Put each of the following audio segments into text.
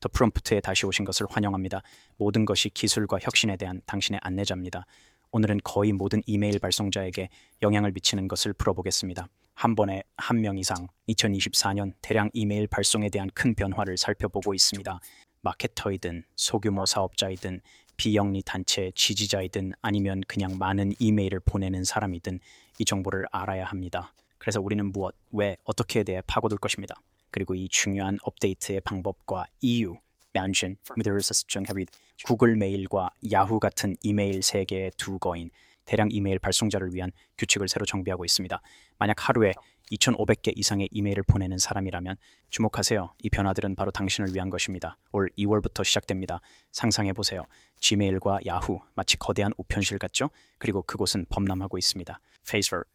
더 프롬프트에 다시 오신 것을 환영합니다. 모든 것이 기술과 혁신에 대한 당신의 안내자입니다. 오늘은 거의 모든 이메일 발송자에게 영향을 미치는 것을 풀어보겠습니다. 한 번에 한 명 이상 2024년 대량 이메일 발송에 대한 큰 변화를 살펴보고 있습니다. 마케터이든 소규모 사업자이든 비영리 단체 지지자이든 아니면 그냥 많은 이메일을 보내는 사람이든 이 정보를 알아야 합니다. 그래서 우리는 무엇, 왜, 어떻게에 대해 파고들 것입니다. 그리고 이 중요한 업데이트의 방법과 이유, mention, 밑에서 수정합이 구글 메일과 야후 같은 이메일 세계의 두 거인 대량 이메일 발송자를 위한 규칙을 새로 정비하고 있습니다. 만약 하루에 2,500개 이상의 이메일을 보내는 사람이라면 주목하세요. 이 변화들은 바로 당신을 위한 것입니다. 올 2월부터 시작됩니다. 상상해 보세요. 지메일과 야후 마치 거대한 우편실 같죠? 그리고 그곳은 범람하고 있습니다.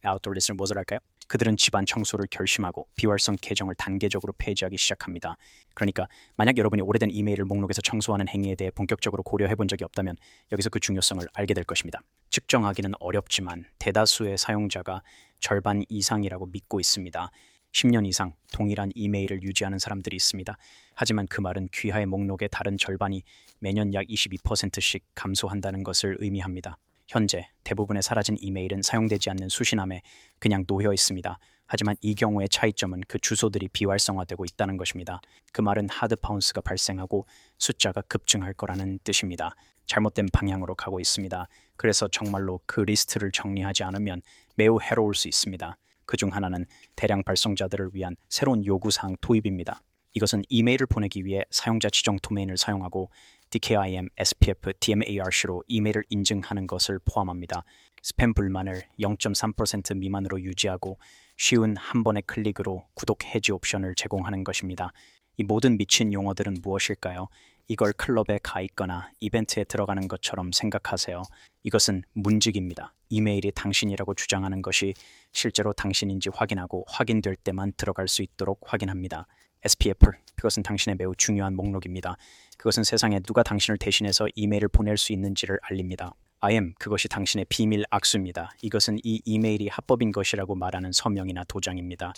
Outdoor Listener 무엇을 할까요? 그들은 집안 청소를 결심하고 비활성 계정을 단계적으로 폐지하기 시작합니다. 그러니까 만약 여러분이 오래된 이메일을 목록에서 청소하는 행위에 대해 본격적으로 고려해 본 적이 없다면 여기서 그 중요성을 알게 될 것입니다. 측정하기는 어렵지만 대다수의 사용자가 절반 이상이라고 믿고 있습니다. 10년 이상 동일한 이메일을 유지하는 사람들이 있습니다. 하지만 그 말은 귀하의 목록의 다른 절반이 매년 약 22%씩 감소한다는 것을 의미합니다. 현재 대부분의 사라진 이메일은 사용되지 않는 수신함에 그냥 놓여 있습니다. 하지만 이 경우의 차이점은 그 주소들이 비활성화되고 있다는 것입니다. 그 말은 hard bounce가 발생하고 숫자가 급증할 거라는 뜻입니다. 잘못된 방향으로 가고 있습니다. 그래서 정말로 그 리스트를 정리하지 않으면 매우 해로울 수 있습니다. 그 중 하나는 대량 발송자들을 위한 새로운 요구사항 도입입니다. 이것은 이메일을 보내기 위해 사용자 지정 도메인을 사용하고 DKIM, SPF, DMARC로 이메일을 인증하는 것을 포함합니다. 스팸 불만을 0.3% 미만으로 유지하고 쉬운 한 번의 클릭으로 구독 해지 옵션을 제공하는 것입니다. 이 모든 미친 용어들은 무엇일까요? 이걸 클럽에 가 있거나 이벤트에 들어가는 것처럼 생각하세요. 이것은 문직입니다. 이메일이 당신이라고 주장하는 것이 실제로 당신인지 확인하고 확인될 때만 들어갈 수 있도록 확인합니다. SPF, 그것은 당신의 매우 중요한 목록입니다. 그것은 세상에 누가 당신을 대신해서 이메일을 보낼 수 있는지를 알립니다. IM, 그것이 당신의 비밀 악수입니다. 이것은 이 이메일이 합법인 것이라고 말하는 서명이나 도장입니다.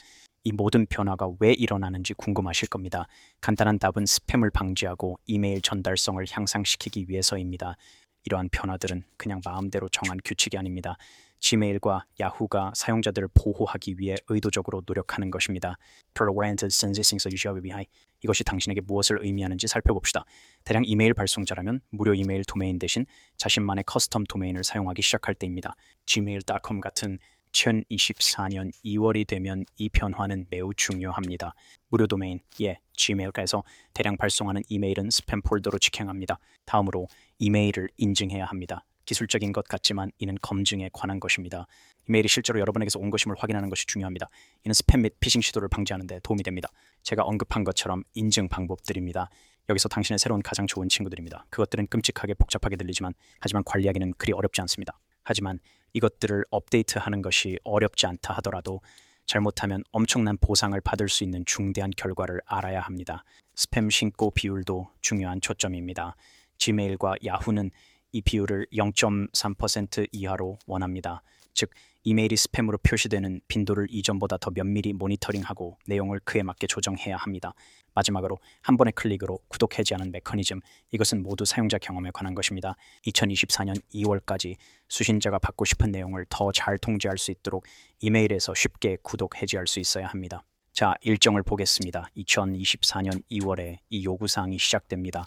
이 모든 변화가 왜 일어나는지 궁금하실 겁니다. 간단한 답은 스팸을 방지하고 이메일 전달성을 향상시키기 위해서입니다. 이러한 변화들은 그냥 마음대로 정한 규칙이 아닙니다. 지메일과 야후가 사용자들을 보호하기 위해 의도적으로 노력하는 것입니다. Prevented Sensing Solution behind 이것이 당신에게 무엇을 의미하는지 살펴봅시다. 대량 이메일 발송자라면 무료 이메일 도메인 대신 자신만의 커스텀 도메인을 사용하기 시작할 때입니다. gmail.com 같은 2024년 2월이 되면 이 변화는 매우 중요합니다. 무료 도메인, 예, Gmail가에서 대량 발송하는 이메일은 스팸 폴더로 직행합니다. 다음으로 이메일을 인증해야 합니다. 기술적인 것 같지만 이는 검증에 관한 것입니다. 이메일이 실제로 여러분에게서 온 것임을 확인하는 것이 중요합니다. 이는 스팸 및 피싱 시도를 방지하는 데 도움이 됩니다. 제가 언급한 것처럼 인증 방법들입니다. 여기서 당신의 새로운 가장 좋은 친구들입니다. 그것들은 끔찍하게 복잡하게 들리지만 하지만 관리하기는 그리 어렵지 않습니다. 하지만 이것들을 업데이트하는 것이 어렵지 않다 하더라도 잘못하면 엄청난 보상을 받을 수 있는 중대한 결과를 알아야 합니다. 스팸 신고 비율도 중요한 초점입니다. 지메일과 야후는 이 비율을 0.3% 이하로 원합니다. 즉 이메일이 스팸으로 표시되는 빈도를 이전보다 더 면밀히 모니터링하고 내용을 그에 맞게 조정해야 합니다. 마지막으로 한 번의 클릭으로 구독 해지하는 메커니즘 이것은 모두 사용자 경험에 관한 것입니다. 2024년 2월까지 수신자가 받고 싶은 내용을 더 잘 통제할 수 있도록 이메일에서 쉽게 구독 해지할 수 있어야 합니다. 자, 일정을 보겠습니다. 2024년 2월에 이 요구 사항이 시작됩니다.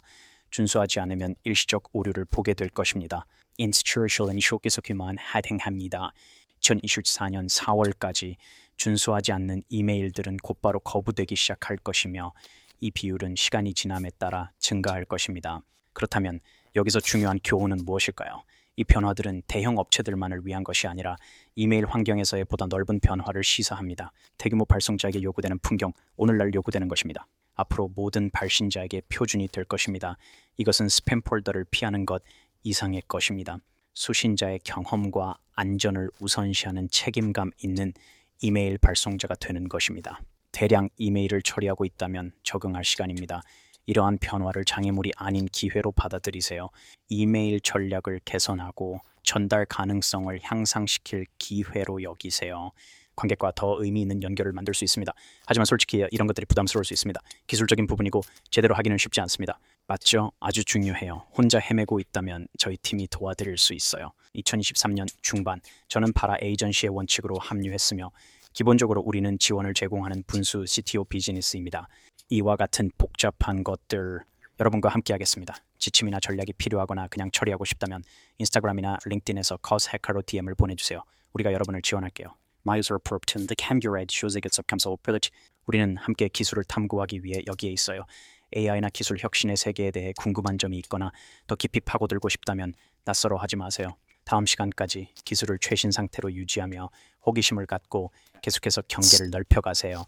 준수하지 않으면 일시적 오류를 보게 될 것입니다. Institutional 쇼기속에만 하행합니다. 2024년 4월까지 준수하지 않는 이메일들은 곧바로 거부되기 시작할 것이며 이 비율은 시간이 지남에 따라 증가할 것입니다. 그렇다면 여기서 중요한 교훈은 무엇일까요? 이 변화들은 대형 업체들만을 위한 것이 아니라 이메일 환경에서의 보다 넓은 변화를 시사합니다. 대규모 발송자에게 요구되는 풍경, 오늘날 요구되는 것입니다. 앞으로 모든 발신자에게 표준이 될 것입니다. 이것은 스팸 폴더를 피하는 것 이상의 것입니다. 수신자의 경험과 안전을 우선시하는 책임감 있는 이메일 발송자가 되는 것입니다. 대량 이메일을 처리하고 있다면 적응할 시간입니다. 이러한 변화를 장애물이 아닌 기회로 받아들이세요. 이메일 전략을 개선하고 전달 가능성을 향상시킬 기회로 여기세요. 관객과 더 의미 있는 연결을 만들 수 있습니다. 하지만 솔직히 이런 것들이 부담스러울 수 있습니다. 기술적인 부분이고 제대로 하기는 쉽지 않습니다. 맞죠? 아주 중요해요. 혼자 헤매고 있다면 저희 팀이 도와드릴 수 있어요. 2023년 중반 저는 파라 에이전시의 원칙으로 합류했으며 기본적으로 우리는 지원을 제공하는 분수 CTO 비즈니스입니다. 이와 같은 복잡한 것들 여러분과 함께 하겠습니다. 지침이나 전략이 필요하거나 그냥 처리하고 싶다면 인스타그램이나 링크드인에서 cause hacker로 DM을 보내주세요. 우리가 여러분을 지원할게요. My user appropriate the camera 쇼색의 subcamsal privilege. 우리는 함께 기술을 탐구하기 위해 여기에 있어요. AI나 기술 혁신의 세계에 대해 궁금한 점이 있거나 더 깊이 파고들고 싶다면 낯설어 하지 마세요. 다음 시간까지 기술을 최신 상태로 유지하며 호기심을 갖고 계속해서 경계를 넓혀가세요.